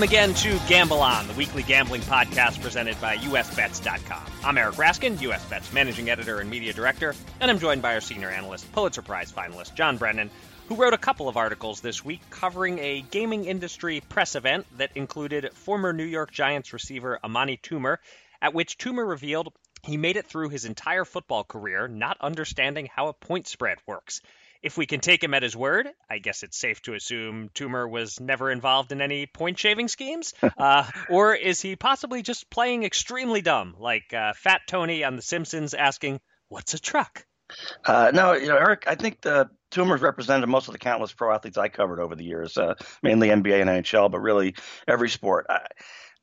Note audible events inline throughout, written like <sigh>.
Welcome again to Gamble On, the weekly gambling podcast presented by USBets.com. I'm Eric Raskin, USBets managing editor and media director, and I'm joined by our senior analyst, Pulitzer Prize finalist John Brennan, who wrote a couple of articles this week covering a gaming industry press event that included former New York Giants receiver Amani Toomer, at which Toomer revealed he made it through his entire football career not understanding how a point spread works. If we can take him at his word, I guess it's safe to assume Toomer was never involved in any point shaving schemes. <laughs> Uh, or is he possibly just playing extremely dumb, like uh, Fat Tony on The Simpsons asking, What's a truck? Uh, no, you know, Eric, I think the Toomer's represented most of the countless pro athletes I covered over the years, uh, mainly NBA and NHL, but really every sport. I,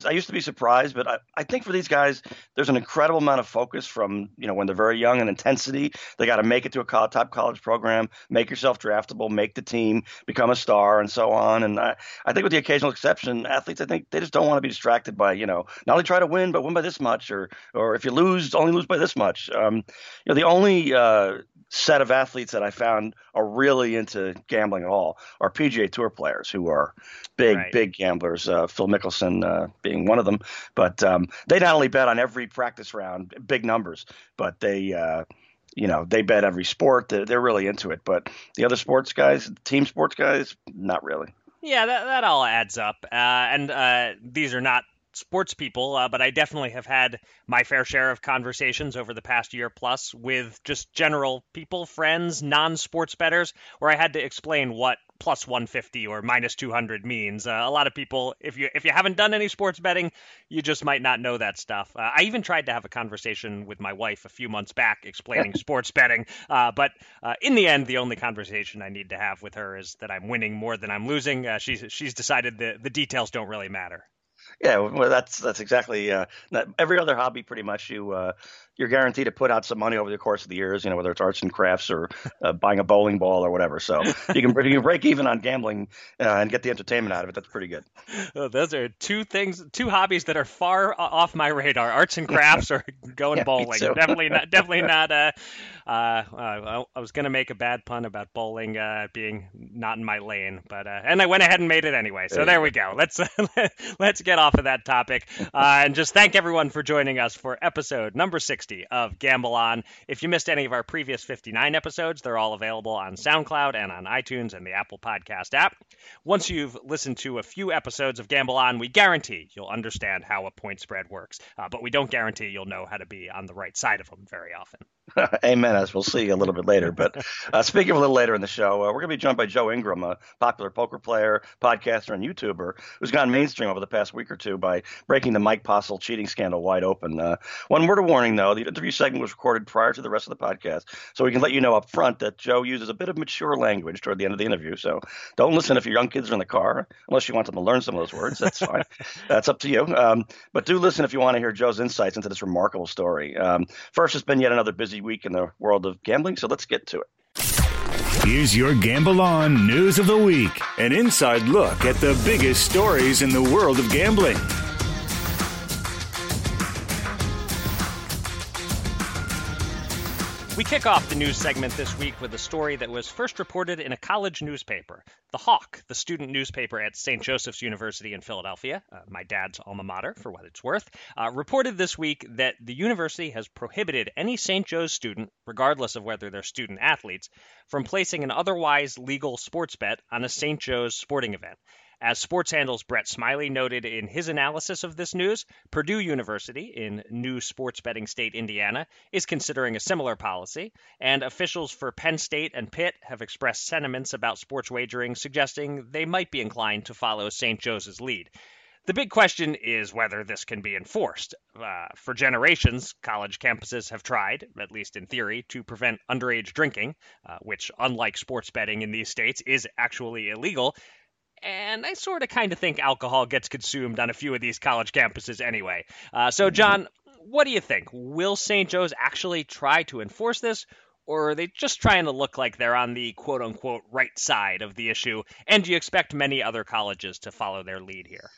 I used to be surprised, but I, I think for these guys, there's an incredible amount of focus from you know when they're very young and intensity. They got to make it to a college, top college program, make yourself draftable, make the team, become a star, and so on. And I, I think with the occasional exception, athletes, I think they just don't want to be distracted by you know not only try to win, but win by this much, or or if you lose, only lose by this much. Um, you know, the only uh, set of athletes that I found are really into gambling at all are PGA Tour players who are big, right. big gamblers. Uh, Phil Mickelson uh, being one of them, but um, they not only bet on every practice round, big numbers, but they. Uh, you know, they bet every sport. They're, they're really into it. But the other sports guys, team sports guys, not really. Yeah, that, that all adds up. Uh, and uh, these are not sports people, uh, but I definitely have had my fair share of conversations over the past year plus with just general people, friends, non sports betters, where I had to explain what plus 150 or minus 200 means. Uh, a lot of people, if you if you haven't done any sports betting, you just might not know that stuff. Uh, I even tried to have a conversation with my wife a few months back explaining <laughs> sports betting, uh, but uh, in the end, the only conversation I need to have with her is that I'm winning more than I'm losing. Uh, she's she's decided the the details don't really matter. Yeah, well, that's that's exactly uh, every other hobby. Pretty much, you uh, you're guaranteed to put out some money over the course of the years. You know, whether it's arts and crafts or uh, buying a bowling ball or whatever. So you can you can break even on gambling uh, and get the entertainment out of it. That's pretty good. Oh, those are two things, two hobbies that are far off my radar: arts and crafts or <laughs> going yeah, bowling. Definitely not. <laughs> Definitely not. Uh, uh, uh, I was going to make a bad pun about bowling uh, being not in my lane, but uh, and I went ahead and made it anyway. So there, we go. Let's <laughs> let's get off of that topic uh, and just thank everyone for joining us for episode number 60 of Gamble On. If you missed any of our previous 59 episodes, they're all available on SoundCloud and on iTunes and the Apple Podcast app. Once you've listened to a few episodes of Gamble On, we guarantee you'll understand how a point spread works, uh, but we don't guarantee you'll know how to be on the right side of them very often. <laughs> Amen, as we'll see a little bit later. But uh, speaking of a little later in the show, uh, we're going to be joined by Joe Ingram, a popular poker player, podcaster, and YouTuber who's gone mainstream over the past week or two by breaking the Mike Postle cheating scandal wide open. Uh, one word of warning, though the interview segment was recorded prior to the rest of the podcast, so we can let you know up front that Joe uses a bit of mature language toward the end of the interview. So don't listen if your young kids are in the car, unless you want them to learn some of those words. That's fine. <laughs> That's up to you. Um, but do listen if you want to hear Joe's insights into this remarkable story. Um, first, it's been yet another busy week in the world of gambling, so let's get to it. Here's your Gamble On News of the Week an inside look at the biggest stories in the world of gambling. We kick off the news segment this week with a story that was first reported in a college newspaper. The Hawk, the student newspaper at St. Joseph's University in Philadelphia, uh, my dad's alma mater for what it's worth, uh, reported this week that the university has prohibited any St. Joe's student, regardless of whether they're student athletes, from placing an otherwise legal sports bet on a St. Joe's sporting event. As Sports Handle's Brett Smiley noted in his analysis of this news, Purdue University, in new sports betting state Indiana, is considering a similar policy, and officials for Penn State and Pitt have expressed sentiments about sports wagering suggesting they might be inclined to follow St. Joe's lead. The big question is whether this can be enforced. Uh, for generations, college campuses have tried, at least in theory, to prevent underage drinking, uh, which, unlike sports betting in these states, is actually illegal. And I sort of kind of think alcohol gets consumed on a few of these college campuses anyway. Uh, so. John, what do you think? Will St. Joe's actually try to enforce this, or are they just trying to look like they're on the quote unquote right side of the issue? And do you expect many other colleges to follow their lead here?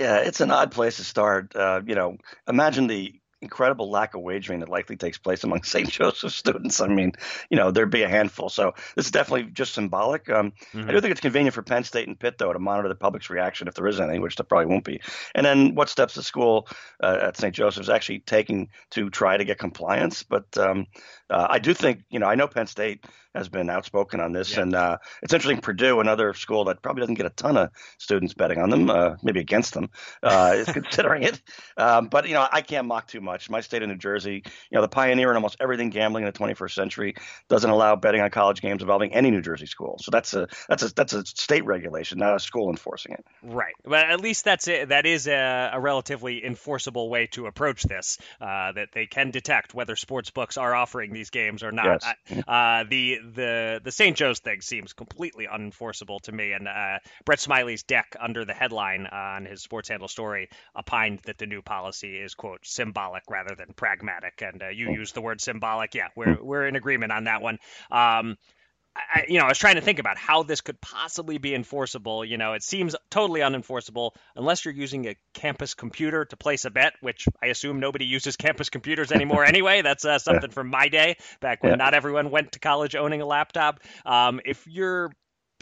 Yeah, it's an odd place to start. Uh, you know, imagine the incredible lack of wagering that likely takes place among <laughs> St. Joseph students. I mean, you know, there'd be a handful. So this is definitely just symbolic. Um, mm-hmm. I do think it's convenient for Penn State and Pitt, though, to monitor the public's reaction if there is any, which there probably won't be. And then what steps the school uh, at St. Joseph's actually taking to try to get compliance. But um, uh, I do think, you know, I know Penn State has been outspoken on this, and uh, it's interesting. Purdue, another school that probably doesn't get a ton of students betting on them, uh, maybe against them, uh, is <laughs> considering it. Um, but you know, I can't mock too much. My state of New Jersey, you know, the pioneer in almost everything gambling in the 21st century, doesn't allow betting on college games involving any New Jersey school. So that's a that's a that's a state regulation, not a school enforcing it. Right. But at least that's it. That is a, a relatively enforceable way to approach this. Uh, that they can detect whether sports books are offering these games or not. Yes. Uh, the the the St. Joe's thing seems completely unenforceable to me. And uh, Brett Smiley's deck under the headline on his Sports Handle story opined that the new policy is quote symbolic rather than pragmatic. And uh, you hmm. used the word symbolic. Yeah, we're we're in agreement on that one. Um, I, you know, I was trying to think about how this could possibly be enforceable. You know, it seems totally unenforceable unless you're using a campus computer to place a bet, which I assume nobody uses campus computers anymore <laughs> anyway. That's uh, something from my day, back when yeah. not everyone went to college owning a laptop. Um, if you're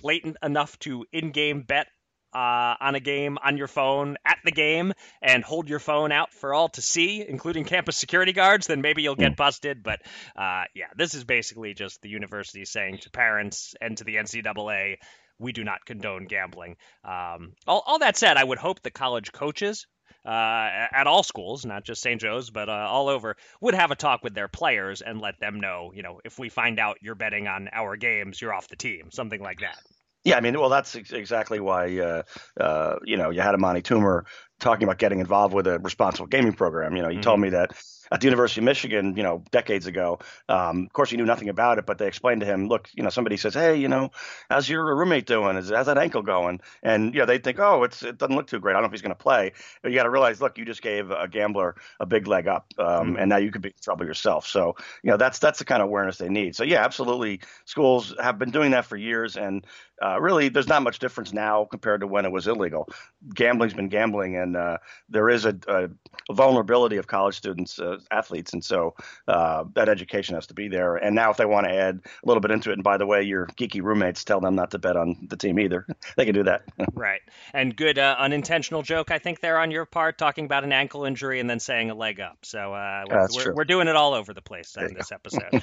blatant enough to in-game bet uh, on a game on your phone at the game and hold your phone out for all to see, including campus security guards, then maybe you'll get hmm. busted. But uh, yeah, this is basically just the university saying to parents and to the NCAA, we do not condone gambling. Um, all, all, that said, I would hope the college coaches. Uh, at all schools, not just St. Joe's, but uh, all over, would have a talk with their players and let them know, you know, if we find out you're betting on our games, you're off the team, something like that. Yeah, I mean, well, that's ex- exactly why uh, uh, you know you had Amani Toomer talking about getting involved with a responsible gaming program. You know, he mm-hmm. told me that at the University of Michigan, you know, decades ago. Um, of course, he knew nothing about it, but they explained to him, look, you know, somebody says, hey, you know, how's your roommate doing? Is, how's that ankle going? And, you know, they think, oh, it's it doesn't look too great. I don't know if he's going to play. But you got to realize, look, you just gave a gambler a big leg up, um, mm-hmm. and now you could be in trouble yourself. So, you know, that's that's the kind of awareness they need. So, yeah, absolutely. Schools have been doing that for years, and uh, really, there's not much difference now compared to when it was illegal. Gambling's been gambling, and uh, there is a, a, vulnerability of college students, uh, athletes, and so uh, that education has to be there. And now, if they want to add a little bit into it, and by the way, your geeky roommates tell them not to bet on the team either, <laughs> they can do that. <laughs> right. And good uh, unintentional joke, I think, there on your part, talking about an ankle injury and then saying a leg up. So uh, we're, we're, we're, doing it all over the place in this episode.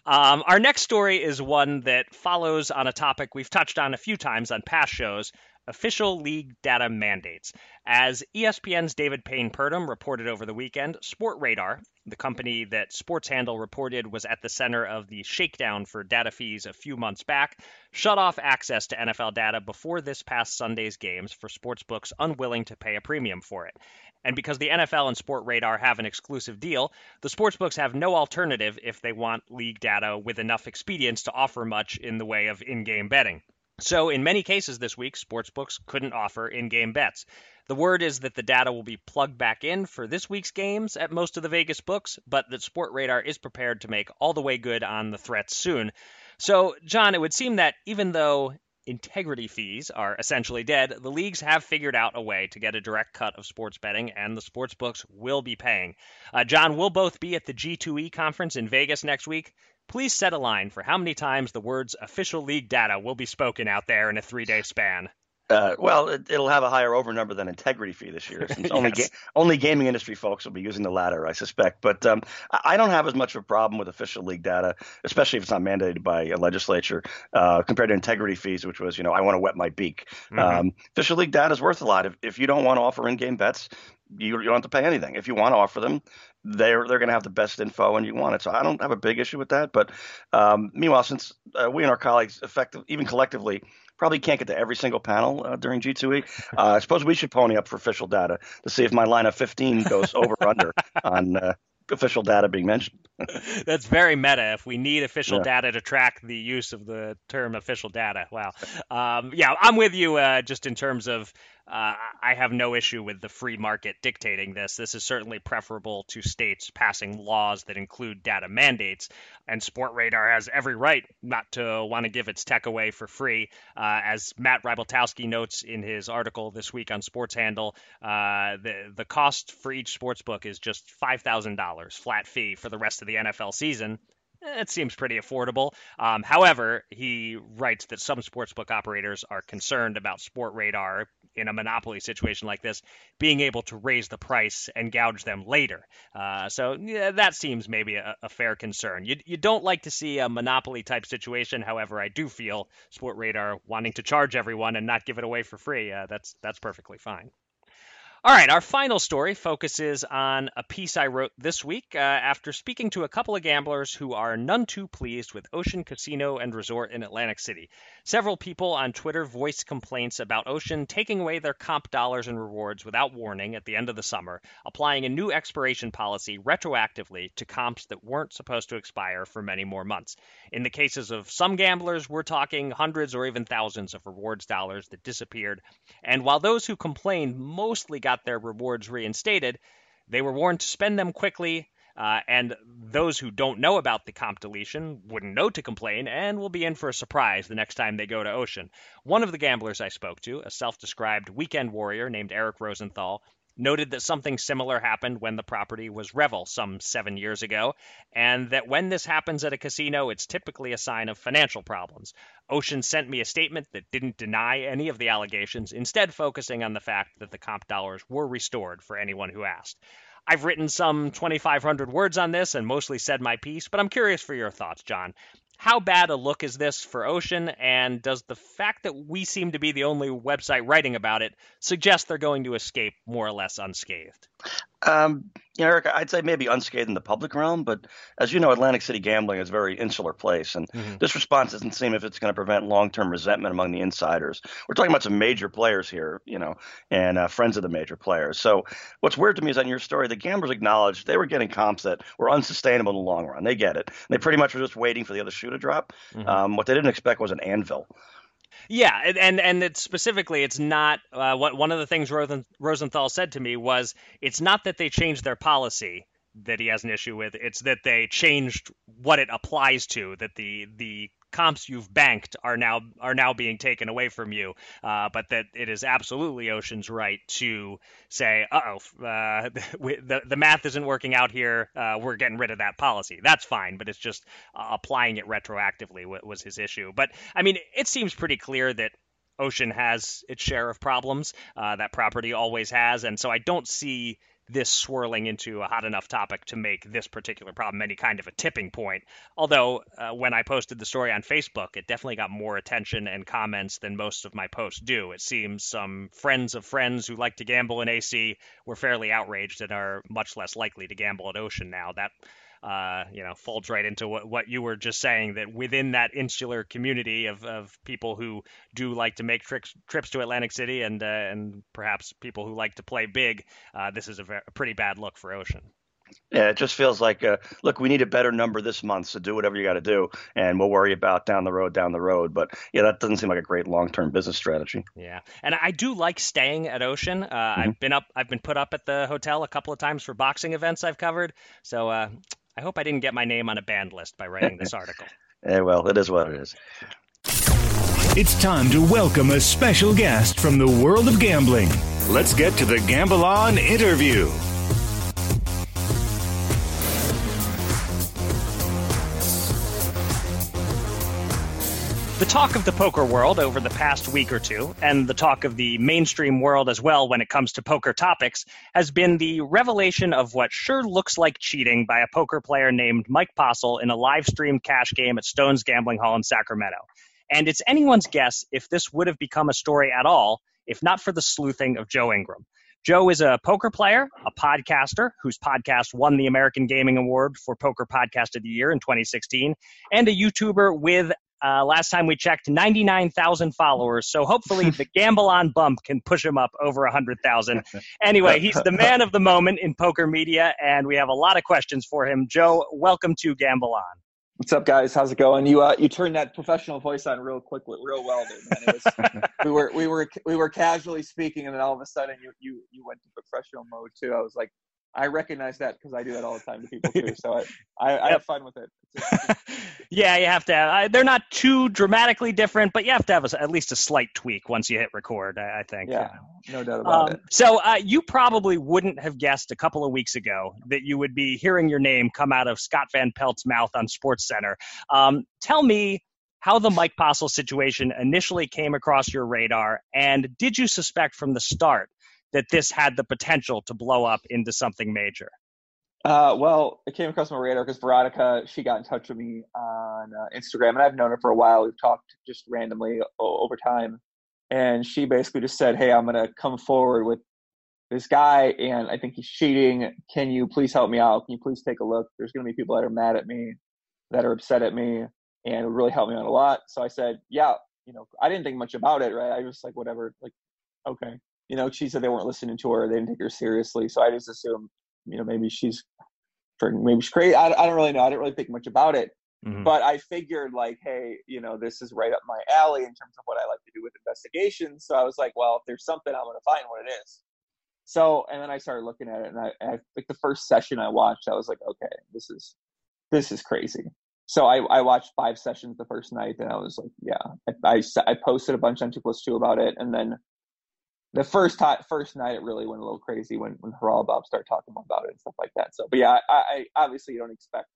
<laughs> um, our next story is one that follows on a topic we've touched on a few times on past shows official league data mandates. As ESPN's David Payne Purdum reported over the weekend, Sportradar, the company that Sports Handle reported was at the center of the shakedown for data fees a few months back, shut off access to NFL data before this past Sunday's games for sportsbooks unwilling to pay a premium for it. And because the NFL and Sportradar have an exclusive deal, the sportsbooks have no alternative if they want league data with enough expedience to offer much in the way of in game betting. So, in many cases this week, sportsbooks couldn't offer in game bets. The word is that the data will be plugged back in for this week's games at most of the Vegas books, but that Sportradar is prepared to make all the way good on the threats soon. So, John, it would seem that even though integrity fees are essentially dead, the leagues have figured out a way to get a direct cut of sports betting, and the sports books will be paying. Uh, John, we'll both be at the G2E conference in Vegas next week. Please set a line for how many times the words official league data will be spoken out there in a three day span. Uh, well, it, will have a higher over number than integrity fee this year, since <laughs> only yes. ga- only gaming industry folks will be using the latter, I suspect. But um, I don't have as much of a problem with official league data, especially if it's not mandated by a legislature, uh, compared to integrity fees, which was, you know, I want to wet my beak. Mm-hmm. Um, official league data is worth a lot. If, if you don't want to offer in-game bets, you, you don't have to pay anything. If you want to offer them, they're they're going to have the best info and you want it. So I don't have a big issue with that. But um, meanwhile, since uh, we and our colleagues, effective even collectively, probably can't get to every single panel uh, during G2E, uh, I <laughs> suppose we should pony up for official data to see if my line of 15 goes over under <laughs> on uh, official data being mentioned. <laughs> That's very meta. If we need official yeah. data to track the use of the term official data, wow. Um, yeah, I'm with you uh, just in terms of uh, I have no issue with the free market dictating this. This is certainly preferable to states passing laws that include data mandates. And Sportradar has every right not to want to give its tech away for free. Uh, as Matt Rybaltowski notes in his article this week on Sports Handle, uh, the, the cost for each sports book is just $5,000 flat fee for the rest of the NFL season. It seems pretty affordable. Um, however, he writes that some sportsbook operators are concerned about Sportradar in a monopoly situation like this being able to raise the price and gouge them later. Uh, so yeah, that seems maybe a, a, fair concern. You, you don't like to see a monopoly type situation. However, I do feel Sportradar wanting to charge everyone and not give it away for free. Uh, that's that's perfectly fine. All right, our final story focuses on a piece I wrote this week uh, after speaking to a couple of gamblers who are none too pleased with Ocean Casino and Resort in Atlantic City. Several people on Twitter voiced complaints about Ocean taking away their comp dollars and rewards without warning at the end of the summer, applying a new expiration policy retroactively to comps that weren't supposed to expire for many more months. In the cases of some gamblers, we're talking hundreds or even thousands of rewards dollars that disappeared. And while those who complained mostly got their rewards reinstated, they were warned to spend them quickly. Uh, and those who don't know about the comp deletion wouldn't know to complain and will be in for a surprise the next time they go to Ocean. One of the gamblers I spoke to, a self described weekend warrior named Eric Rosenthal, noted that something similar happened when the property was Revel some seven years ago, and that when this happens at a casino, it's typically a sign of financial problems. Ocean sent me a statement that didn't deny any of the allegations, instead, focusing on the fact that the comp dollars were restored for anyone who asked. I've written some 2,500 words on this and mostly said my piece, but I'm curious for your thoughts, John. How bad a look is this for Ocean, and does the fact that we seem to be the only website writing about it suggest they're going to escape more or less unscathed? Um, you know, Eric, I'd say maybe unscathed in the public realm, but as you know, Atlantic City gambling is a very insular place, and mm-hmm. this response doesn't seem if it's going to prevent long-term resentment among the insiders. We're talking about some major players here, you know, and uh, friends of the major players. So what's weird to me is on your story, the gamblers acknowledged they were getting comps that were unsustainable in the long run. They get it. They pretty much were just waiting for the other shoe to drop. Mm-hmm. Um, what they didn't expect was an anvil. Yeah, and and it's specifically, it's not uh, what one of the things Rosenthal said to me was it's not that they changed their policy that he has an issue with. It's that they changed what it applies to. That the the comps you've banked are now are now being taken away from you. Uh, but that it is absolutely Ocean's right to say, "Uh <laughs> oh, uh, the the math isn't working out here. Uh, we're getting rid of that policy." That's fine, but it's just uh, applying it retroactively was his issue. But I mean, it seems pretty clear that. Ocean has its share of problems. Uh, that property always has, and so I don't see this swirling into a hot enough topic to make this particular problem any kind of a tipping point. Although, uh, when I posted the story on Facebook, it definitely got more attention and comments than most of my posts do. It seems some friends of friends who like to gamble in AC were fairly outraged and are much less likely to gamble at Ocean now. That uh, you know, folds right into what, what you were just saying that within that insular community of, of people who do like to make trips trips to Atlantic City and uh, and perhaps people who like to play big, uh, this is a, very, a, pretty bad look for Ocean. Yeah, it just feels like, uh, look, we need a better number this month, so do whatever you got to do, and we'll worry about down the road, down the road. But yeah, that doesn't seem like a great long-term business strategy. Yeah, and I do like staying at Ocean. Uh, mm-hmm. I've been up, I've been put up at the hotel a couple of times for boxing events I've covered, so uh, I hope I didn't get my name on a banned list by writing this article. yeah, <laughs> well, it is what it is. It's time to welcome a special guest from the world of gambling. Let's get to the Gamble On interview. Talk of the poker world over the past week or two, and the talk of the mainstream world as well when it comes to poker topics, has been the revelation of what sure looks like cheating by a poker player named Mike Postle in a live streamed cash game at Stone's Gambling Hall in Sacramento. And it's anyone's guess if this would have become a story at all if not for the sleuthing of Joe Ingram. Joe is a poker player, a podcaster whose podcast won the American Gaming Award for Poker Podcast of the Year in 2016, and a YouTuber with uh, last time we checked, 99,000 followers. So hopefully the <laughs> Gamble on bump can push him up over 100,000. Anyway, he's the man of the moment in poker media, and we have a lot of questions for him. Joe, welcome to Gamble On. What's up, guys? How's it going? You uh, you turned that professional voice on real quick, real well, dude. Man. It was, <laughs> we were we were we were casually speaking, and then all of a sudden you you you went to professional mode too. I was like, I recognize that because I do that all the time to people too. So I, <laughs> I, yep. I have fun with it. <laughs> <laughs> yeah, you have to. Have, they're not too dramatically different, but you have to have a, at least a slight tweak once you hit record. I, I think. Yeah, no doubt about um, it. So uh, you probably wouldn't have guessed a couple of weeks ago that you would be hearing your name come out of Scott Van Pelt's mouth on Sports Center. Um, tell me how the Mike Postle situation initially came across your radar, and did you suspect from the start that this had the potential to blow up into something major? Uh, well, it came across my radar because Veronica, she got in touch with me on uh, Instagram, and I've known her for a while. We've talked just randomly o- over time, and she basically just said, "Hey, I'm going to come forward with this guy, and I think he's cheating. Can you please help me out? Can you please take a look? There's going to be people that are mad at me, that are upset at me, and it would really help me out a lot." So I said, "Yeah." You know, I didn't think much about it, right? I was like, "Whatever." Like, okay you know, she said they weren't listening to her. They didn't take her seriously. So I just assumed, you know, maybe she's, maybe she's crazy. I, I don't really know. I didn't really think much about it. Mm-hmm. But I figured, like, hey, you know, this is right up my alley in terms of what I like to do with investigations. So I was like, well, if there's something, I'm going to find what it is. So, and then I started looking at it, and I, I like the first session I watched, I was like, okay, this is this is crazy. So I, I watched five sessions the first night, and I was like, yeah, I, I, I posted a bunch on Two Plus Two about it, and then the first time, first night, it really went a little crazy when when Haralabob started talking about it and stuff like that. So, but yeah, I, I obviously you don't expect,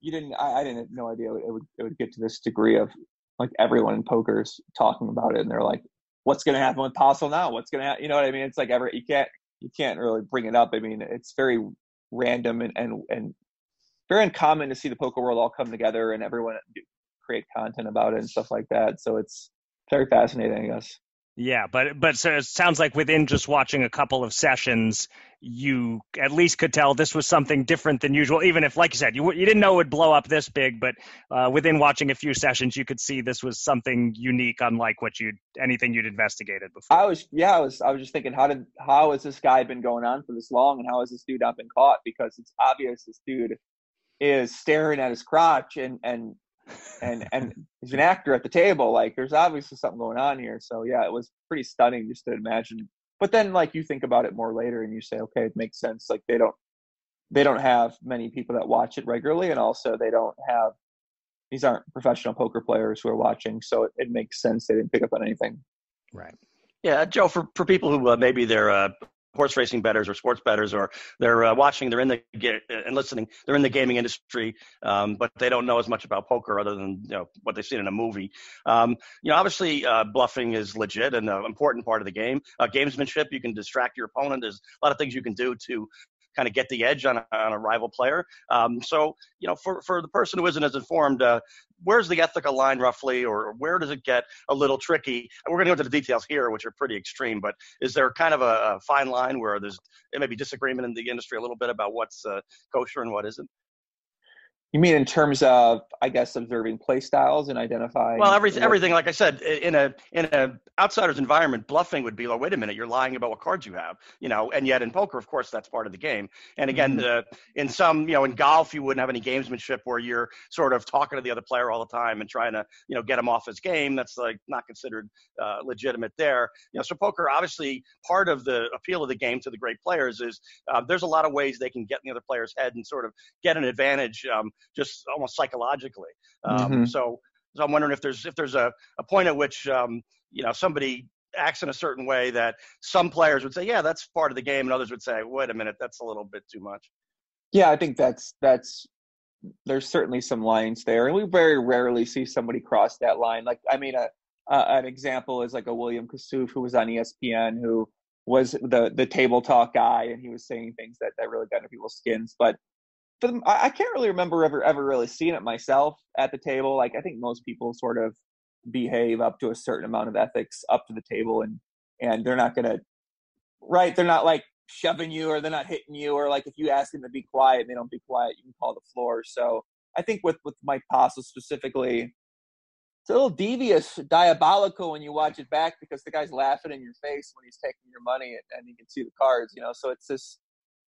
you didn't, I, I didn't have no idea it would it would get to this degree of like everyone in poker's talking about it, and they're like, what's going to happen with Postle now? What's going to happen? You know what I mean? It's like ever you can't you can't really bring it up. I mean, it's very random and and and very uncommon to see the poker world all come together and everyone create content about it and stuff like that. So it's very fascinating, I guess. Yeah, but but so it sounds like within just watching a couple of sessions, you at least could tell this was something different than usual. Even if, like you said, you you didn't know it would blow up this big, but uh, within watching a few sessions, you could see this was something unique, unlike what you anything you'd investigated before. I was yeah, I was I was just thinking, how did how has this guy been going on for this long, and how has this dude not been caught? Because it's obvious this dude is staring at his crotch and and and and he's an actor at the table. Like there's obviously something going on here. So yeah, it was pretty stunning just to imagine. But then like you think about it more later and you say, okay, it makes sense. Like they don't they don't have many people that watch it regularly, and also they don't have these aren't professional poker players who are watching, so it, it makes sense they didn't pick up on anything. Right. Yeah, Joe. For for people who uh, maybe they're uh, horse racing betters or sports betters or they're uh, watching they're in the and listening they're in the gaming industry um, but they don't know as much about poker other than you know what they've seen in a movie. Um, you know obviously uh, bluffing is legit and an important part of the game. Uh, gamesmanship you can distract your opponent. There's a lot of things you can do to kind of get the edge on a, on a rival player. Um, so, you know, for, for the person who isn't as informed, uh, where's the ethical line roughly, or where does it get a little tricky? And we're going to go into the details here, which are pretty extreme, but is there kind of a, a fine line where there's maybe disagreement in the industry a little bit about what's uh, kosher and what isn't? You mean in terms of, I guess, observing play styles and identifying? Well, everything, everything. Like I said, in a in a outsider's environment, bluffing would be like, wait a minute, you're lying about what cards you have, you know. And yet in poker, of course, that's part of the game. And again, mm-hmm. uh, in some, you know, in golf, you wouldn't have any gamesmanship where you're sort of talking to the other player all the time and trying to, you know, get him off his game. That's like not considered uh, legitimate there. You know, so poker, obviously, part of the appeal of the game to the great players is uh, there's a lot of ways they can get in the other player's head and sort of get an advantage. Um, just almost psychologically. Um, mm-hmm. So, so I'm wondering if there's if there's a, a point at which um, you know somebody acts in a certain way that some players would say, yeah, that's part of the game, and others would say, wait a minute, that's a little bit too much. Yeah, I think that's that's there's certainly some lines there, and we very rarely see somebody cross that line. Like, I mean, a, a, an example is like a William Kassouf who was on ESPN who was the the table talk guy, and he was saying things that that really got into people's skins, but for them, I, can't really remember ever ever really seeing it myself at the table. Like I think most people sort of behave up to a certain amount of ethics up to the table, and and they're not gonna right. They're not like shoving you or they're not hitting you or like if you ask them to be quiet and they don't be quiet, you can call the floor. So I think with with Mike Postle specifically, it's a little devious, diabolical when you watch it back because the guy's laughing in your face when he's taking your money and, and you can see the cards, you know. So it's this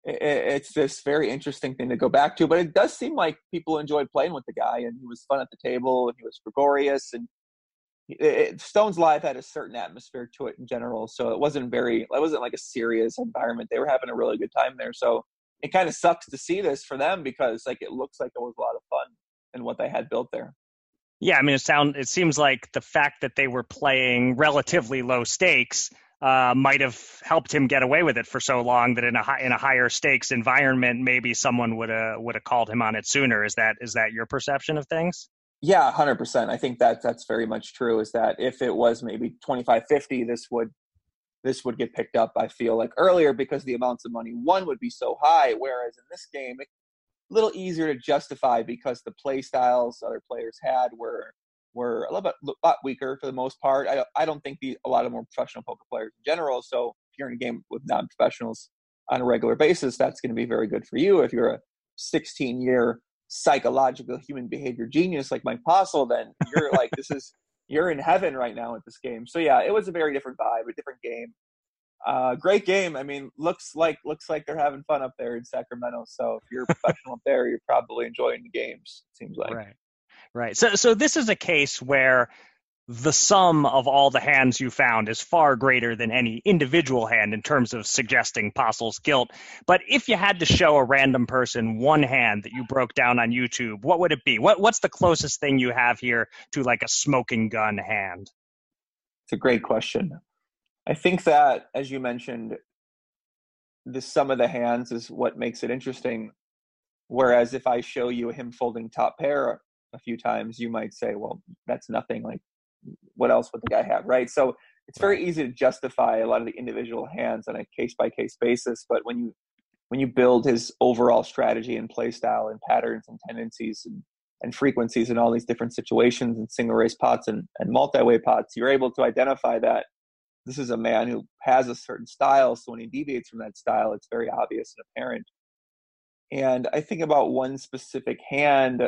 it's this very interesting thing to go back to. But it does seem like people enjoyed playing with the guy, and he was fun at the table, and he was gregarious, and it, Stones Live had a certain atmosphere to it in general. So it wasn't very, it wasn't like a serious environment. They were having a really good time there. So it kind of sucks to see this for them because like it looks like it was a lot of fun and what they had built there. Yeah, I mean, it sound it seems like the fact that they were playing relatively low stakes uh, might have helped him get away with it for so long that in a high, in a higher stakes environment, maybe someone would have would have called him on it sooner. Is that is that your perception of things? Yeah, hundred percent. I think that that's very much true. Is that if it was maybe twenty five fifty, this would this would get picked up. I feel like earlier because the amounts of money one would be so high, whereas in this game, a little easier to justify because the play styles other players had were were a little bit a lot weaker for the most part. I I don't think the, a lot of more professional poker players in general. So if you're in a game with non professionals on a regular basis, that's going to be very good for you. If you're a 16 year psychological human behavior genius like Mike Postle, then you're like this is you're in heaven right now at this game. So yeah, it was a very different vibe, a different game. Uh, great game. I mean, looks like looks like they're having fun up there in Sacramento. So if you're a professional up there, you're probably enjoying the games. It seems like right, right. So so this is a case where the sum of all the hands you found is far greater than any individual hand in terms of suggesting Postle's guilt. But if you had to show a random person one hand that you broke down on YouTube, what would it be? What what's the closest thing you have here to like a smoking gun hand? It's a great question. I think that, as you mentioned, the sum of the hands is what makes it interesting. Whereas if I show you him folding top pair a few times, you might say, well, that's nothing. Like, what else would the guy have, right? So it's very easy to justify a lot of the individual hands on a case by case basis. But when you when you build his overall strategy and play style and patterns and tendencies and, and frequencies in all these different situations and single race pots and, and multi-way pots, you're able to identify that this is a man who has a certain style. So when he deviates from that style, it's very obvious and apparent. And I think about one specific hand.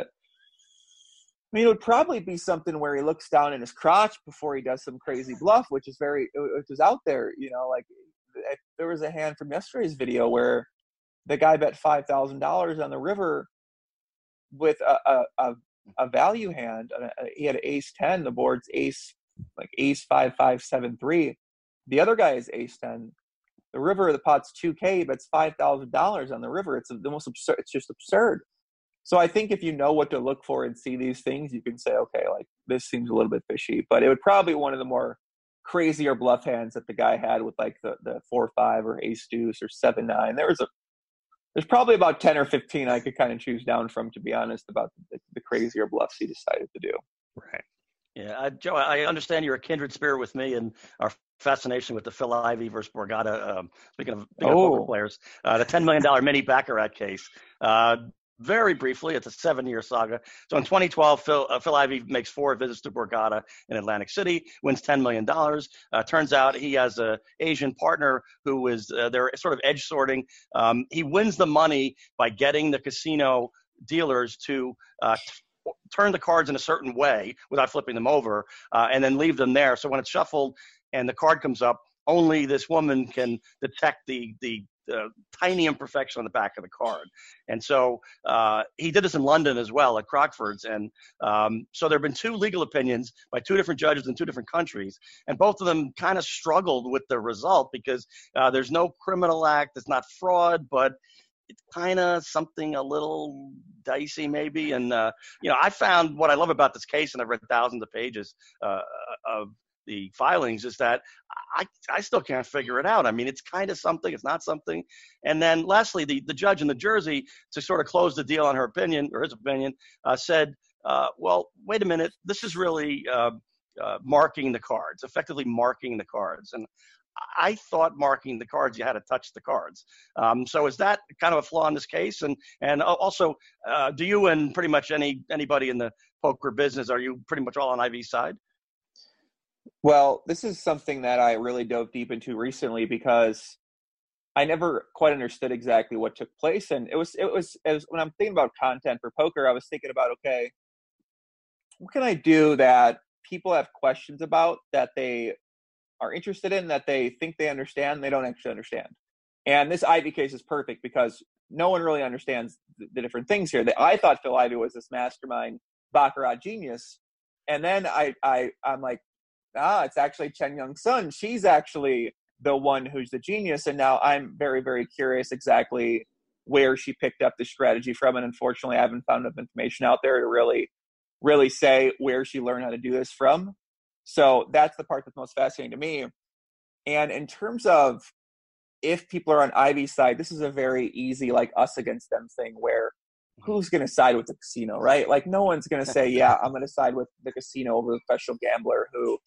I mean, it would probably be something where he looks down in his crotch before he does some crazy bluff, which is very, which is out there. You know, like there was a hand from yesterday's video where the guy bet five thousand dollars on the river with a a, a, value hand. Uh, he had ace ten. The board's ace like ace five five seven three the other guy is ace 10. The river the pot's 2K, but it's $5,000 on the river. It's the most absurd. It's just absurd. So I think if you know what to look for and see these things, you can say, okay, like this seems a little bit fishy. But it would probably be one of the more crazier bluff hands that the guy had with like the, the four five or ace deuce or seven nine. There was a there's probably about 10 or 15 I could kind of choose down from, to be honest, about the, the crazier bluffs he decided to do. Right. Yeah, uh, Joe, I understand you're a kindred spirit with me and our fascination with the Phil Ivey versus Borgata. Um, speaking of, speaking oh. of poker players, uh, the $10 million mini Baccarat case. Uh, very briefly, it's a seven-year saga. So in 2012, Phil, uh, Phil Ivey makes four visits to Borgata in Atlantic City, wins $10 million. Uh, turns out he has a Asian partner who is uh, they're sort of edge sorting. Um, he wins the money by getting the casino dealers to uh, turn the cards in a certain way without flipping them over, uh, and then leave them there. So when it's shuffled and the card comes up, only this woman can detect the the uh, tiny imperfection on the back of the card. And so uh, he did this in London as well at Crockford's. And um, so there have been two legal opinions by two different judges in two different countries. And both of them kind of struggled with the result because uh, there's no criminal act, it's not fraud, but it's kind of something a little dicey maybe and uh, you know i found what i love about this case and i've read thousands of pages uh, of the filings is that I, I still can't figure it out. I mean, it's kind of something, it's not something. And then lastly, the, the judge in the Jersey, to sort of close the deal on her opinion, or his opinion, uh, said, uh, well, wait a minute, this is really uh, uh marking the cards, effectively marking the cards. And I thought marking the cards, you had to touch the cards. Um, so is that kind of a flaw in this case? And and also, uh, do you and pretty much any anybody in the poker business are you pretty much all on Ivey's side? Well, this is something that I really dove deep into recently because I never quite understood exactly what took place, and it was it was, it was when I'm thinking about content for poker, I was thinking about okay, what can I do that people have questions about that they are interested in that they think they understand they don't actually understand And this Ivey case is perfect because no one really understands the, the different things here. That I thought Phil Ivey was this mastermind baccarat genius, and then I I I'm like, ah, it's actually Cheung Yin Sun. She's actually the one who's the genius, and now I'm very very curious exactly where she picked up the strategy from. And unfortunately, I haven't found enough information out there to really really say where she learned how to do this from. So that's the part that's most fascinating to me. And in terms of if people are on Ivey's side, this is a very easy like us against them thing where. Who's going to side with the casino, right? Like no one's going to say, <laughs> "Yeah, I'm going to side with the casino over the professional gambler who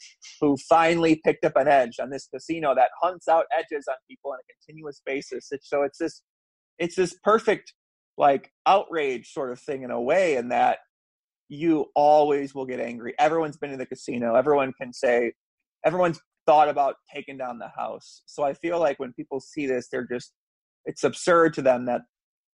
who finally picked up an edge on this casino that hunts out edges on people on a continuous basis." It's, so it's this it's this perfect like outrage sort of thing in a way in that you always will get angry. Everyone's been in the casino. Everyone can say everyone's thought about taking down the house. So I feel like when people see this, they're just it's absurd to them that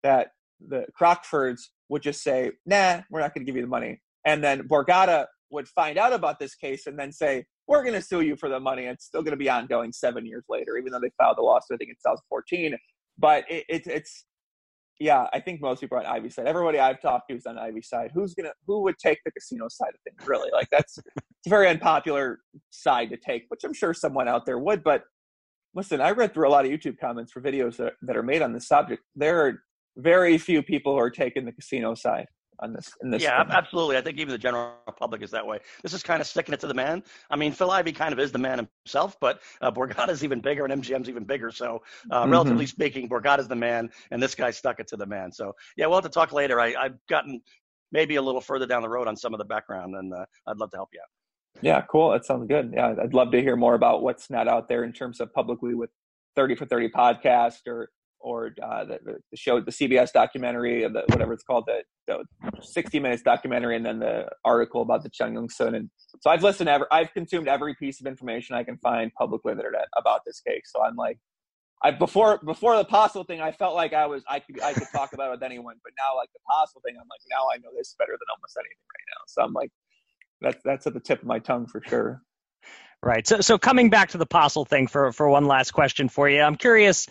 that the Crockfords would just say, "Nah, we're not going to give you the money," and then Borgata would find out about this case and then say, "We're going to sue you for the money." It's still going to be ongoing seven years later, even though they filed the lawsuit. I think in 2014. But it, it, it's yeah, I think most people are on Ivey side. Everybody I've talked to is on Ivey side. Who's gonna who would take the casino side of things? Really, like that's it's a very unpopular side to take, which I'm sure someone out there would. But listen, I read through a lot of YouTube comments for videos that, that are made on this subject. There are very few people who are taking the casino side on this. In this yeah, absolutely. I think even the general public is that way. This is kind of sticking it to the man. I mean, Phil Ivey kind of is the man himself, but uh, Borgata's even bigger and MGM's even bigger. So, uh, mm-hmm. relatively speaking, Borgata's the man, and this guy stuck it to the man. So, yeah, we'll have to talk later. I, I've gotten maybe a little further down the road on some of the background, and uh, I'd love to help you out. Yeah, cool. That sounds good. Yeah, I'd love to hear more about what's not out there in terms of publicly with 30 for 30 podcast or or uh, the, the, show, the CBS documentary, the, whatever it's called, the, the 60 minutes documentary, and then the article about the Cheung Yin Sun. And so I've listened, to every, I've consumed every piece of information I can find publicly on the internet about this case. So I'm like, I before before the Postle thing, I felt like I was I could I could talk about it with anyone, but now like the Postle thing, I'm like now I know this better than almost anything right now. So I'm like, that's that's at the tip of my tongue for sure. Right. So so coming back to the Postle thing for for one last question for you, I'm curious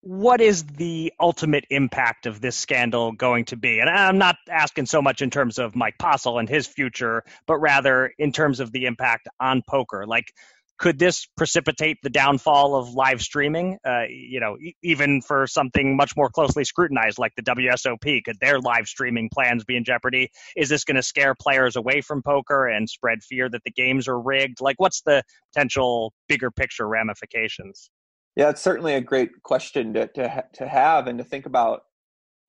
what is the ultimate impact of this scandal going to be? And I'm not asking so much in terms of Mike Postle and his future, but rather in terms of the impact on poker. Like, could this precipitate the downfall of live streaming? Uh, you know, e- even for something much more closely scrutinized like the WSOP, could their live streaming plans be in jeopardy? Is this going to scare players away from poker and spread fear that the games are rigged? Like, what's the potential bigger picture ramifications? Yeah, it's certainly a great question to to to have and to think about.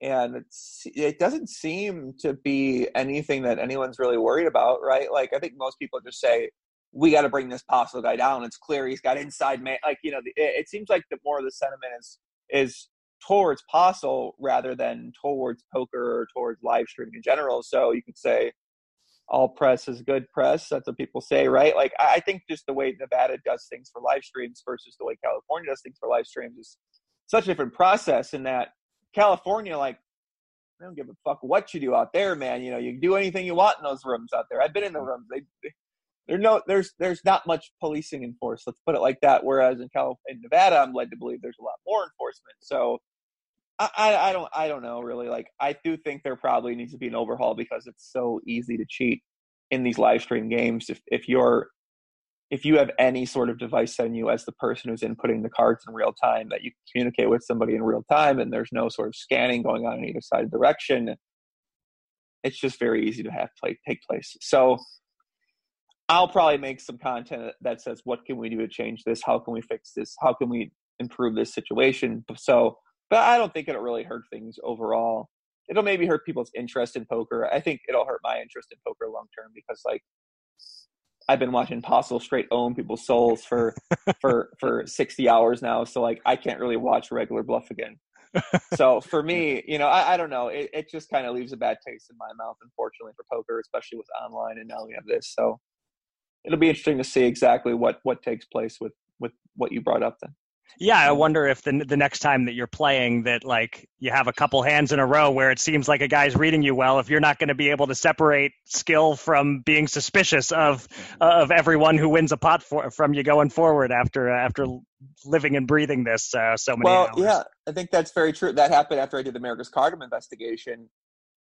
And it doesn't seem to be anything that anyone's really worried about, right? Like I think most people just say we got to bring this Postle guy down. It's clear he's got inside man. Like you know, it, it seems like the more of the sentiment is is towards Postle rather than towards poker or towards live streaming in general. So you could say all press is good press. That's what people say, right? Like I think just the way Nevada does things for live streams versus the way California does things for live streams is such a different process in that California, like, I don't give a fuck what you do out there, man. You know, you can do anything you want in those rooms out there. I've been in the mm-hmm. rooms. They, they there's no there's there's not much policing enforced. Let's put it like that. Whereas in California, in Nevada, I'm led to believe there's a lot more enforcement. So I, I don't I don't know really. Like I do think there probably needs to be an overhaul because it's so easy to cheat in these live stream games. If if you're if you have any sort of device on you as the person who's inputting the cards in real time, that you communicate with somebody in real time, and there's no sort of scanning going on in either side of the direction, it's just very easy to have play take place. So I'll probably make some content that says, "What can we do to change this? How can we fix this? How can we improve this situation?" So but I don't think it'll really hurt things overall. It'll maybe hurt people's interest in poker. I think it'll hurt my interest in poker long term because like I've been watching Postle straight own people's souls for for for sixty hours now. So like I can't really watch regular bluff again. so for <laughs> me, you know, I, I don't know. It, it just kind of leaves a bad taste in my mouth, unfortunately, for poker, especially with online. And now we have this, so it'll be interesting to see exactly what what takes place with with what you brought up then. Yeah, I wonder if the the next time that you're playing that like you have a couple hands in a row where it seems like a guy's reading you well, if you're not going to be able to separate skill from being suspicious of of everyone who wins a pot for, from you going forward after after living and breathing this uh, so many well, hours. yeah, I think that's very true. That happened after I did the America's Cardroom investigation.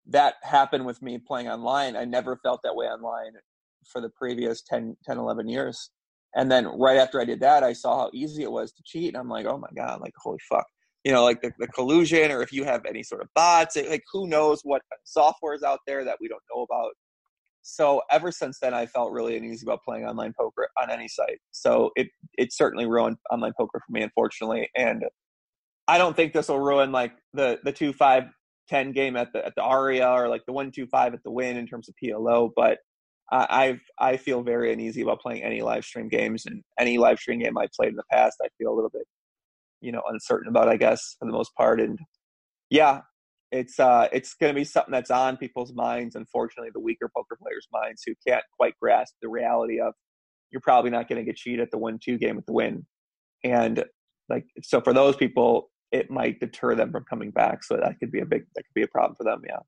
That happened with me playing online. I never felt that way online for the previous 10, 10 11 years and then right after I did that, I saw how easy it was to cheat, and I'm like, oh my god, like holy fuck, you know, like the, the collusion, or if you have any sort of bots, like who knows what software is out there that we don't know about. So ever since then, I felt really uneasy about playing online poker on any site. So it it certainly ruined online poker for me, unfortunately. And I don't think this will ruin like the the two five ten game at the at the Aria or like the one two five at the Wynn in terms of PLO, but I've I feel very uneasy about playing any live stream games and any live stream game I played in the past. I feel a little bit, you know, uncertain about. I guess for the most part, and yeah, it's uh it's going to be something that's on people's minds. Unfortunately, the weaker poker players' minds who can't quite grasp the reality of you're probably not going to get cheated at the one-two game at the Wynn, and like so for those people, it might deter them from coming back. So that could be a big that could be a problem for them. Yeah.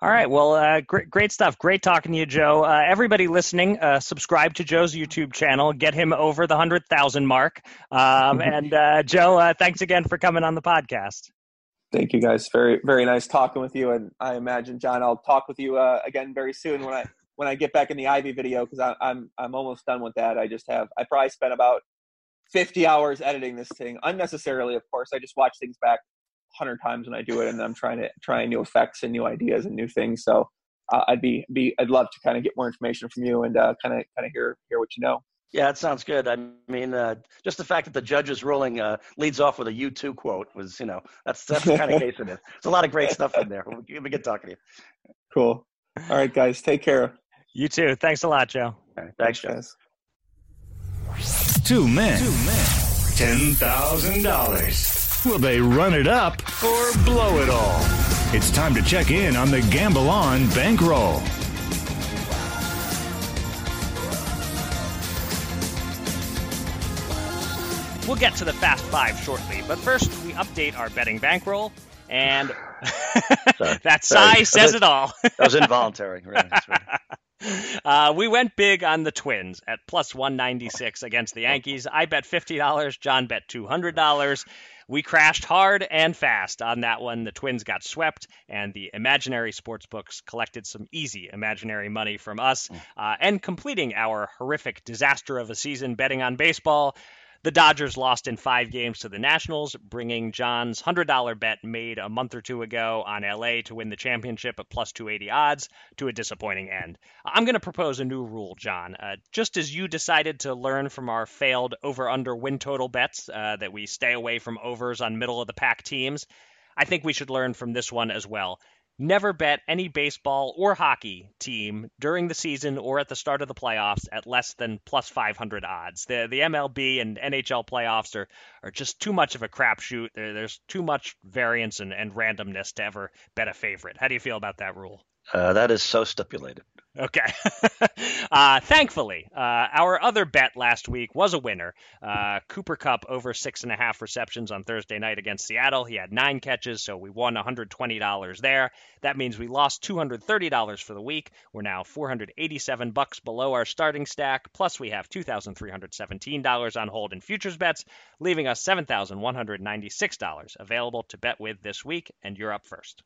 All right. Well, uh, great, great stuff. Great talking to you, Joe. Uh, everybody listening, uh, subscribe to Joe's YouTube channel. Get him over the 100,000 mark. Um, <laughs> and uh, Joe, uh, thanks again for coming on the podcast. Thank you, guys. Very, very nice talking with you. And I imagine, John, I'll talk with you uh, again very soon when I when I get back in the Ivey video because I'm I'm almost done with that. I just have I probably spent about 50 hours editing this thing unnecessarily. Of course, I just watch things back hundred times when I do it, and I'm trying to try new effects and new ideas and new things. So uh, I'd be be I'd love to kind of get more information from you and kind of kind of hear hear what you know. Yeah, it sounds good. I mean, uh, just the fact that the judge's ruling uh, leads off with a "you too" quote was, you know, that's that's the kind of <laughs> case it is. There's a lot of great stuff in there. We'll be good talking to you. Cool. All right, guys, take care. You too. Thanks a lot, Joe. Right, thanks, guys. Two men. Two men. Ten thousand dollars. Will they run it up or blow it all? It's time to check in on the Gamble On bankroll. We'll get to the Fast Five shortly, but first we update our betting bankroll. And <laughs> <laughs> that sigh says it all. that was involuntary. Really. <laughs> <laughs> Uh, we went big on the Twins at plus 196 against the Yankees. I bet $50. John bet $200 we crashed hard and fast on that one. The Twins got swept, and the imaginary sports books collected some easy imaginary money from us. Mm. Uh, and completing our horrific disaster of a season betting on baseball, the Dodgers lost in five games to the Nationals, bringing John's $100 bet made a month or two ago on LA to win the championship at plus 280 odds to a disappointing end. I'm going to propose a new rule, John. Uh, just as you decided to learn from our failed over under win total bets uh, that we stay away from overs on middle of the pack teams, I think we should learn from this one as well never bet any baseball or hockey team during the season or at the start of the playoffs at less than plus 500 odds. The the MLB and NHL playoffs are, are just too much of a crapshoot. There, there's too much variance and, and randomness to ever bet a favorite. How do you feel about that rule? Uh, that is so stipulated. Okay. <laughs> uh, thankfully, uh, our other bet last week was a winner. Uh, Cooper Kupp over six and a half receptions on Thursday night against Seattle. He had nine catches, so we won $120 there. That means we lost $230 for the week. We're now 487 bucks below our starting stack. Plus, we have $2,317 on hold in futures bets, leaving us $7,196 available to bet with this week. And you're up first.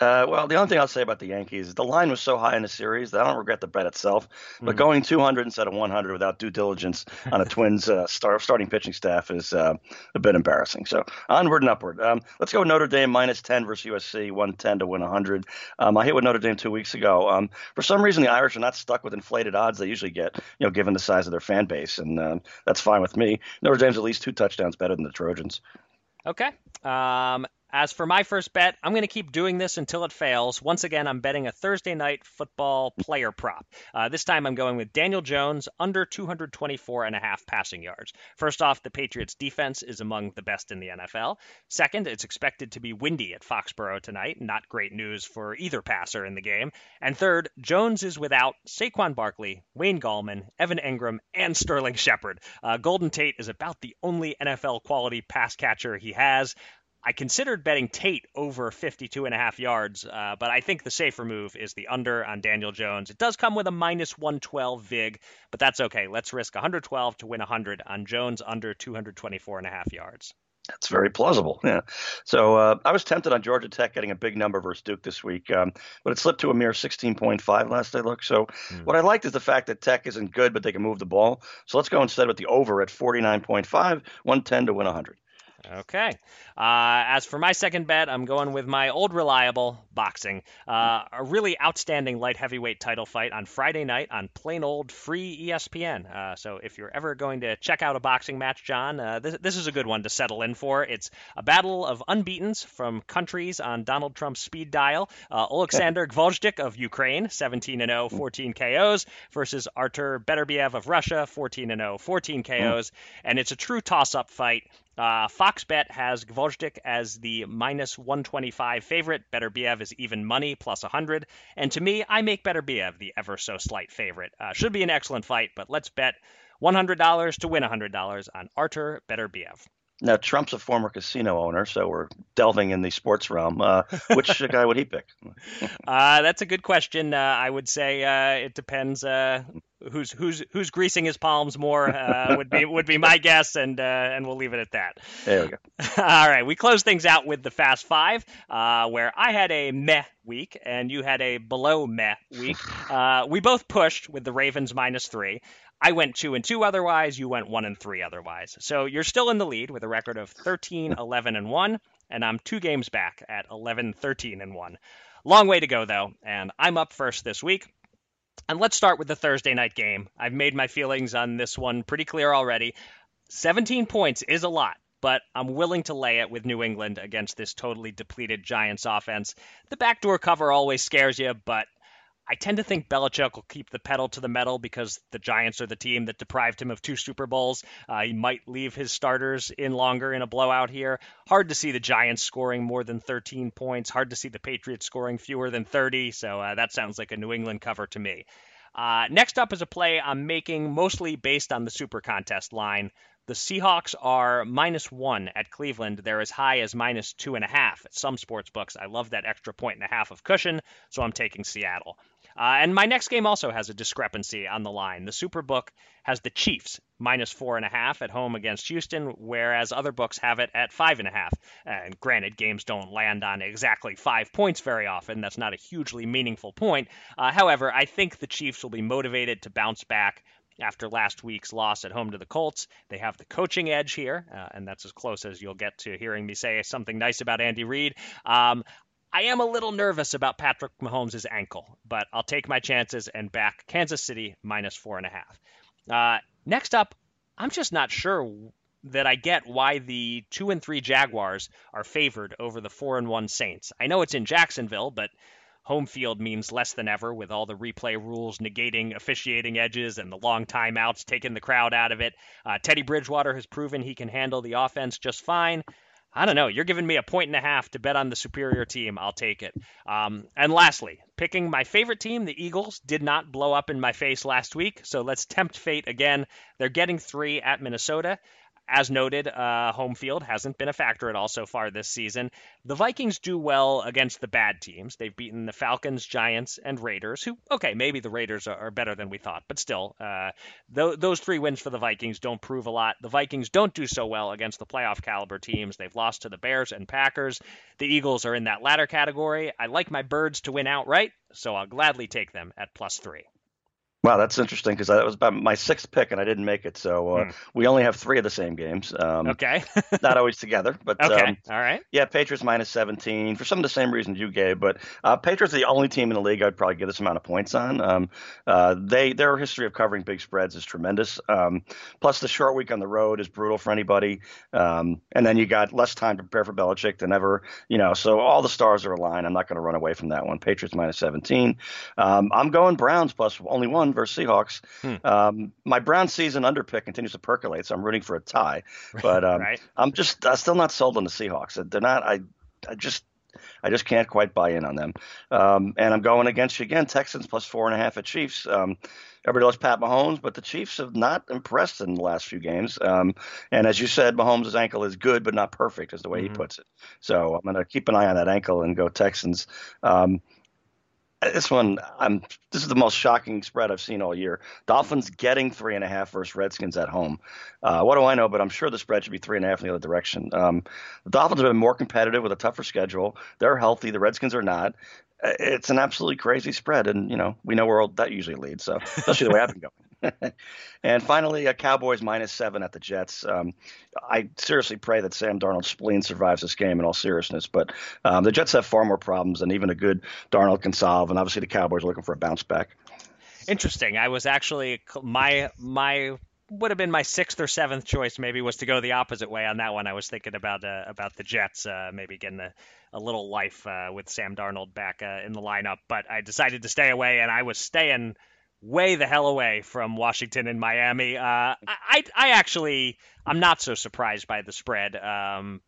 Uh, well, the only thing I'll say about the Yankees is the line was so high in the series that I don't regret the bet itself. But mm-hmm. going 200 instead of 100 without due diligence on a <laughs> Twins uh, star, starting pitching staff is uh, a bit embarrassing. So onward and upward. Um, let's go Notre Dame minus 10 versus USC, 110 to win 100. Um, I hit with Notre Dame two weeks ago. Um, for some reason, the Irish are not stuck with inflated odds they usually get, you know, given the size of their fan base, and uh, that's fine with me. Notre Dame's at least two touchdowns better than the Trojans. Okay. Um, As for my first bet, I'm going to keep doing this until it fails. Once again, I'm betting a Thursday night football player prop. Uh, this time I'm going with Daniel Jones under 224 and a half passing yards. First off, the Patriots defense is among the best in the NFL. Second, it's expected to be windy at Foxborough tonight. Not great news for either passer in the game. And third, Jones is without Saquon Barkley, Wayne Gallman, Evan Engram, and Sterling Shepard. Uh, Golden Tate is about the only NFL quality pass catcher he has. I considered betting Tate over 52 and a half yards, uh, but I think the safer move is the under on Daniel Jones. It does come with a minus 112 VIG, but that's okay. Let's risk 112 to win 100 on Jones under 224 and a half yards. That's very plausible. Yeah. So uh, I was tempted on Georgia Tech getting a big number versus Duke this week, um, but it slipped to a mere 16.5 last I looked. So mm. what I liked is the fact that Tech isn't good, but they can move the ball. So let's go instead with the over at 49.5, 110 to win 100. Okay. Uh, as for my second bet, I'm going with my old reliable boxing. Uh, a really outstanding light heavyweight title fight on Friday night on plain old free ESPN. Uh, so if you're ever going to check out a boxing match, John, uh, this, this is a good one to settle in for. It's a battle of unbeatens from countries on Donald Trump's speed dial. Uh, <laughs> Alexander Gvozdyk of Ukraine, 17 0, 14 KOs, versus Artur Beterbiev of Russia, 14 0, 14 KOs. And it's a true toss up fight. Uh, FoxBet has Gvozdyk as the minus 125 favorite. Beterbiev is even money, plus 100. And to me, I make Beterbiev the ever so slight favorite. Uh, should be an excellent fight, but let's bet $100 to win $100 on Artur Beterbiev. Now, Trump's a former casino owner, so we're delving in the sports realm. Uh, which <laughs> guy would he pick? uh, that's a good question. Uh, I would say uh, it depends. Uh, who's who's who's greasing his palms more uh, would be would be my guess, and and we'll leave it at that. There we go. <laughs> All right, we close things out with the Fast Five, where I had a meh week and you had a below meh week. <laughs> we both pushed with the Ravens minus three. I went two and two otherwise. You went one and three otherwise. So you're still in the lead with a record of 13, 11, and one, and I'm two games back at 11, 13, and one. Long way to go though, and I'm up first this week. And let's start with the Thursday night game. I've made my feelings on this one pretty clear already. 17 points is a lot, but I'm willing to lay it with New England against this totally depleted Giants offense. The backdoor cover always scares you, but I tend to think Belichick will keep the pedal to the metal because the Giants are the team that deprived him of two Super Bowls. Uh, he might leave his starters in longer in a blowout here. Hard to see the Giants scoring more than 13 points. Hard to see the Patriots scoring fewer than 30. So uh, that sounds like a New England cover to me. Uh, next up is a play I'm making mostly based on the Super Contest line. The Seahawks are minus one at Cleveland. They're as high as minus two and a half at some sports books. I love that extra point and a half of cushion, so I'm taking Seattle. Uh, and my next game also has a discrepancy on the line. The Superbook has the Chiefs minus four and a half at home against Houston, whereas other books have it at five and a half. And granted, games don't land on exactly five points very often. That's not a hugely meaningful point. Uh, however, I think the Chiefs will be motivated to bounce back after last week's loss at home to the Colts. They have the coaching edge here, uh, and that's as close as you'll get to hearing me say something nice about Andy Reid. Um, I am a little nervous about Patrick Mahomes' ankle, but I'll take my chances and back Kansas City minus four and a half. Uh, next up, I'm just not sure that I get why the two and three Jaguars are favored over the four and one Saints. I know it's in Jacksonville, but Home field means less than ever, with all the replay rules negating officiating edges and the long timeouts taking the crowd out of it. Uh, Teddy Bridgewater has proven he can handle the offense just fine. I don't know. You're giving me a point and a half to bet on the superior team. I'll take it. Um, and lastly, picking my favorite team, the Eagles, did not blow up in my face last week. So let's tempt fate again. They're getting three at Minnesota as noted, uh, home field hasn't been a factor at all so far this season. The Vikings do well against the bad teams. They've beaten the Falcons, Giants, and Raiders, who, okay, maybe the Raiders are, are better than we thought, but still, uh, th- those three wins for the Vikings don't prove a lot. The Vikings don't do so well against the playoff caliber teams. They've lost to the Bears and Packers. The Eagles are in that latter category. I like my birds to win outright, so I'll gladly take them at plus three. Wow, that's interesting because that was about my sixth pick and I didn't make it. So uh, hmm. we only have three of the same games. Um, okay. <laughs> not always together, but okay. Um, all right. Yeah, Patriots minus 17 for some of the same reasons you gave, but uh, Patriots are the only team in the league I'd probably give this amount of points on. Um, uh, they their history of covering big spreads is tremendous. Um, plus, the short week on the road is brutal for anybody, um, and then you got less time to prepare for Belichick than ever. You know, so all the stars are aligned. I'm not going to run away from that one. Patriots minus 17. Um, I'm going Browns plus only one versus Seahawks. Hmm. Um, my Brown season underpick continues to percolate, so I'm rooting for a tie. But um, right. I'm just I'm still not sold on the Seahawks. They're not. I I just I just can't quite buy in on them. Um, and I'm going against you again, Texans plus four and a half at Chiefs. Um, everybody loves Pat Mahomes, but the Chiefs have not impressed in the last few games. Um, and as you said, Mahomes' ankle is good, but not perfect, is the way mm-hmm. he puts it. So I'm going to keep an eye on that ankle and go Texans. Um, this one, I'm. This is the most shocking spread I've seen all year. Dolphins getting three and a half versus Redskins at home. Uh, what do I know? But I'm sure the spread should be three and a half in the other direction. Um, the Dolphins have been more competitive with a tougher schedule. They're healthy. The Redskins are not. It's an absolutely crazy spread, and you know we know where that usually leads. So especially the way I've been going. <laughs> and finally, a Cowboys minus seven at the Jets. Um, I seriously pray that Sam Darnold's spleen survives this game in all seriousness. But um, the Jets have far more problems than even a good Darnold can solve. And obviously, the Cowboys are looking for a bounce back. Interesting. I was actually my my would have been my sixth or seventh choice. Maybe was to go the opposite way on that one. I was thinking about uh, about the Jets, uh, maybe getting a, a little life uh, with Sam Darnold back uh, in the lineup. But I decided to stay away, and I was staying way the hell away from Washington and Miami. Uh, I, I actually, I'm not so surprised by the spread. Um,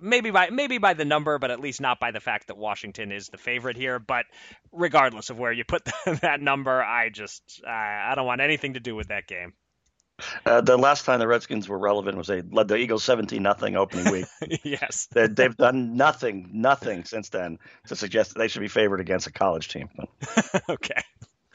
maybe by maybe by the number, but at least not by the fact that Washington is the favorite here. But regardless of where you put <laughs> the, that number, I just I don't want anything to do with that game. Uh, the last time the Redskins were relevant was they led the Eagles 17 nothing opening week. <laughs> yes. They, have done nothing, nothing since then to suggest that they should be favored against a college team. <laughs> okay.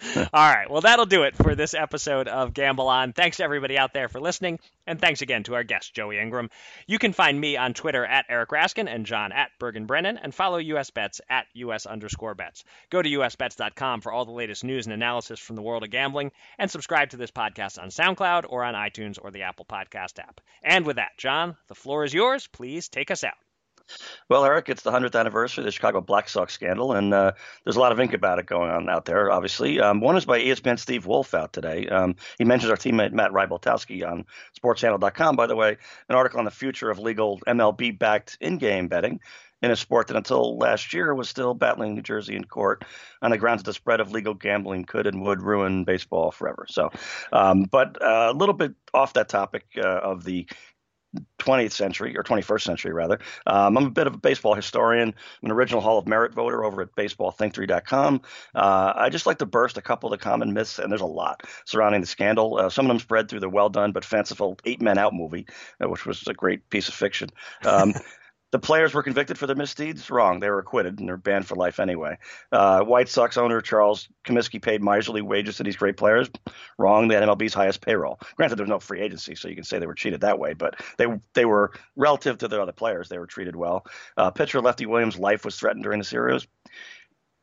<laughs> All right. Well, that'll do it for this episode of Gamble On. Thanks to everybody out there for listening, and thanks again to our guest, Joey Ingram. You can find me on Twitter at Eric Raskin and John at Bergen Brennan, and follow US Bets at US underscore bets. Go to usbets.com for all the latest news and analysis from the world of gambling, and subscribe to this podcast on SoundCloud or on iTunes or the Apple Podcast app. And with that, John, the floor is yours. Please take us out. Well, Eric, it's the 100th anniversary of the Chicago Black Sox scandal, and uh, there's a lot of ink about it going on out there, obviously. Um, one is by ESPN Steve Wulf out today. Um, he mentions our teammate Matt Rybaltowski on SportsHandle.com, by the way, an article on the future of legal MLB backed in game betting in a sport that until last year was still battling New Jersey in court on the grounds that the spread of legal gambling could and would ruin baseball forever. So, um, but uh, a little bit off that topic uh, of the 20th century or 21st century rather. Um, I'm a bit of a baseball historian. I'm an original Hall of Merit voter over at baseballthink3.com. Uh, I just like to burst a couple of the common myths, and there's a lot surrounding the scandal. Uh, some of them spread through the well done but fanciful Eight Men Out movie, uh, which was a great piece of fiction. Um, <laughs> The players were convicted for their misdeeds. Wrong. They were acquitted and they're banned for life anyway. Uh, White Sox owner Charles Comiskey paid miserly wages to these great players. Wrong. They had MLB's highest payroll. Granted, there was no free agency, so you can say they were cheated that way. But they they were relative to the other players. They were treated well. Uh, pitcher Lefty Williams' life was threatened during the series.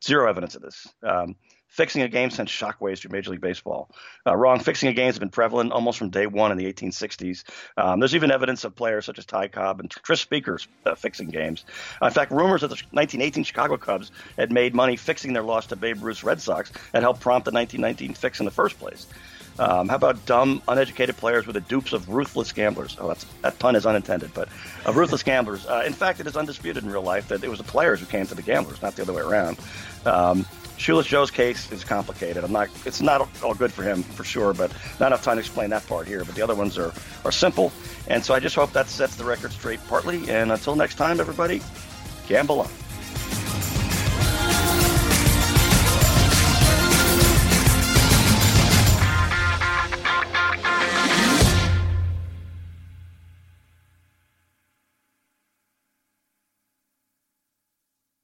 Zero evidence of this. Um, Fixing a game sent shockwaves through Major League Baseball. Uh, wrong fixing a game has been prevalent almost from day one in the 1860s. Um, there's even evidence of players such as Ty Cobb and Tris Speakers uh, fixing games. Uh, in fact, rumors that the 1918 Chicago Cubs had made money fixing their loss to Babe Ruth's Red Sox had helped prompt the 1919 fix in the first place. Um, how about dumb, uneducated players with the dupes of ruthless gamblers? Oh, that pun is unintended, but of ruthless gamblers. Uh, in fact, it is undisputed in real life that it was the players who came to the gamblers, not the other way around. Um, Shoeless Joe's case is complicated. I'm not. It's not all good for him for sure, but not enough time to explain that part here. But the other ones are are simple, and so I just hope that sets the record straight partly. And until next time, everybody, gamble on.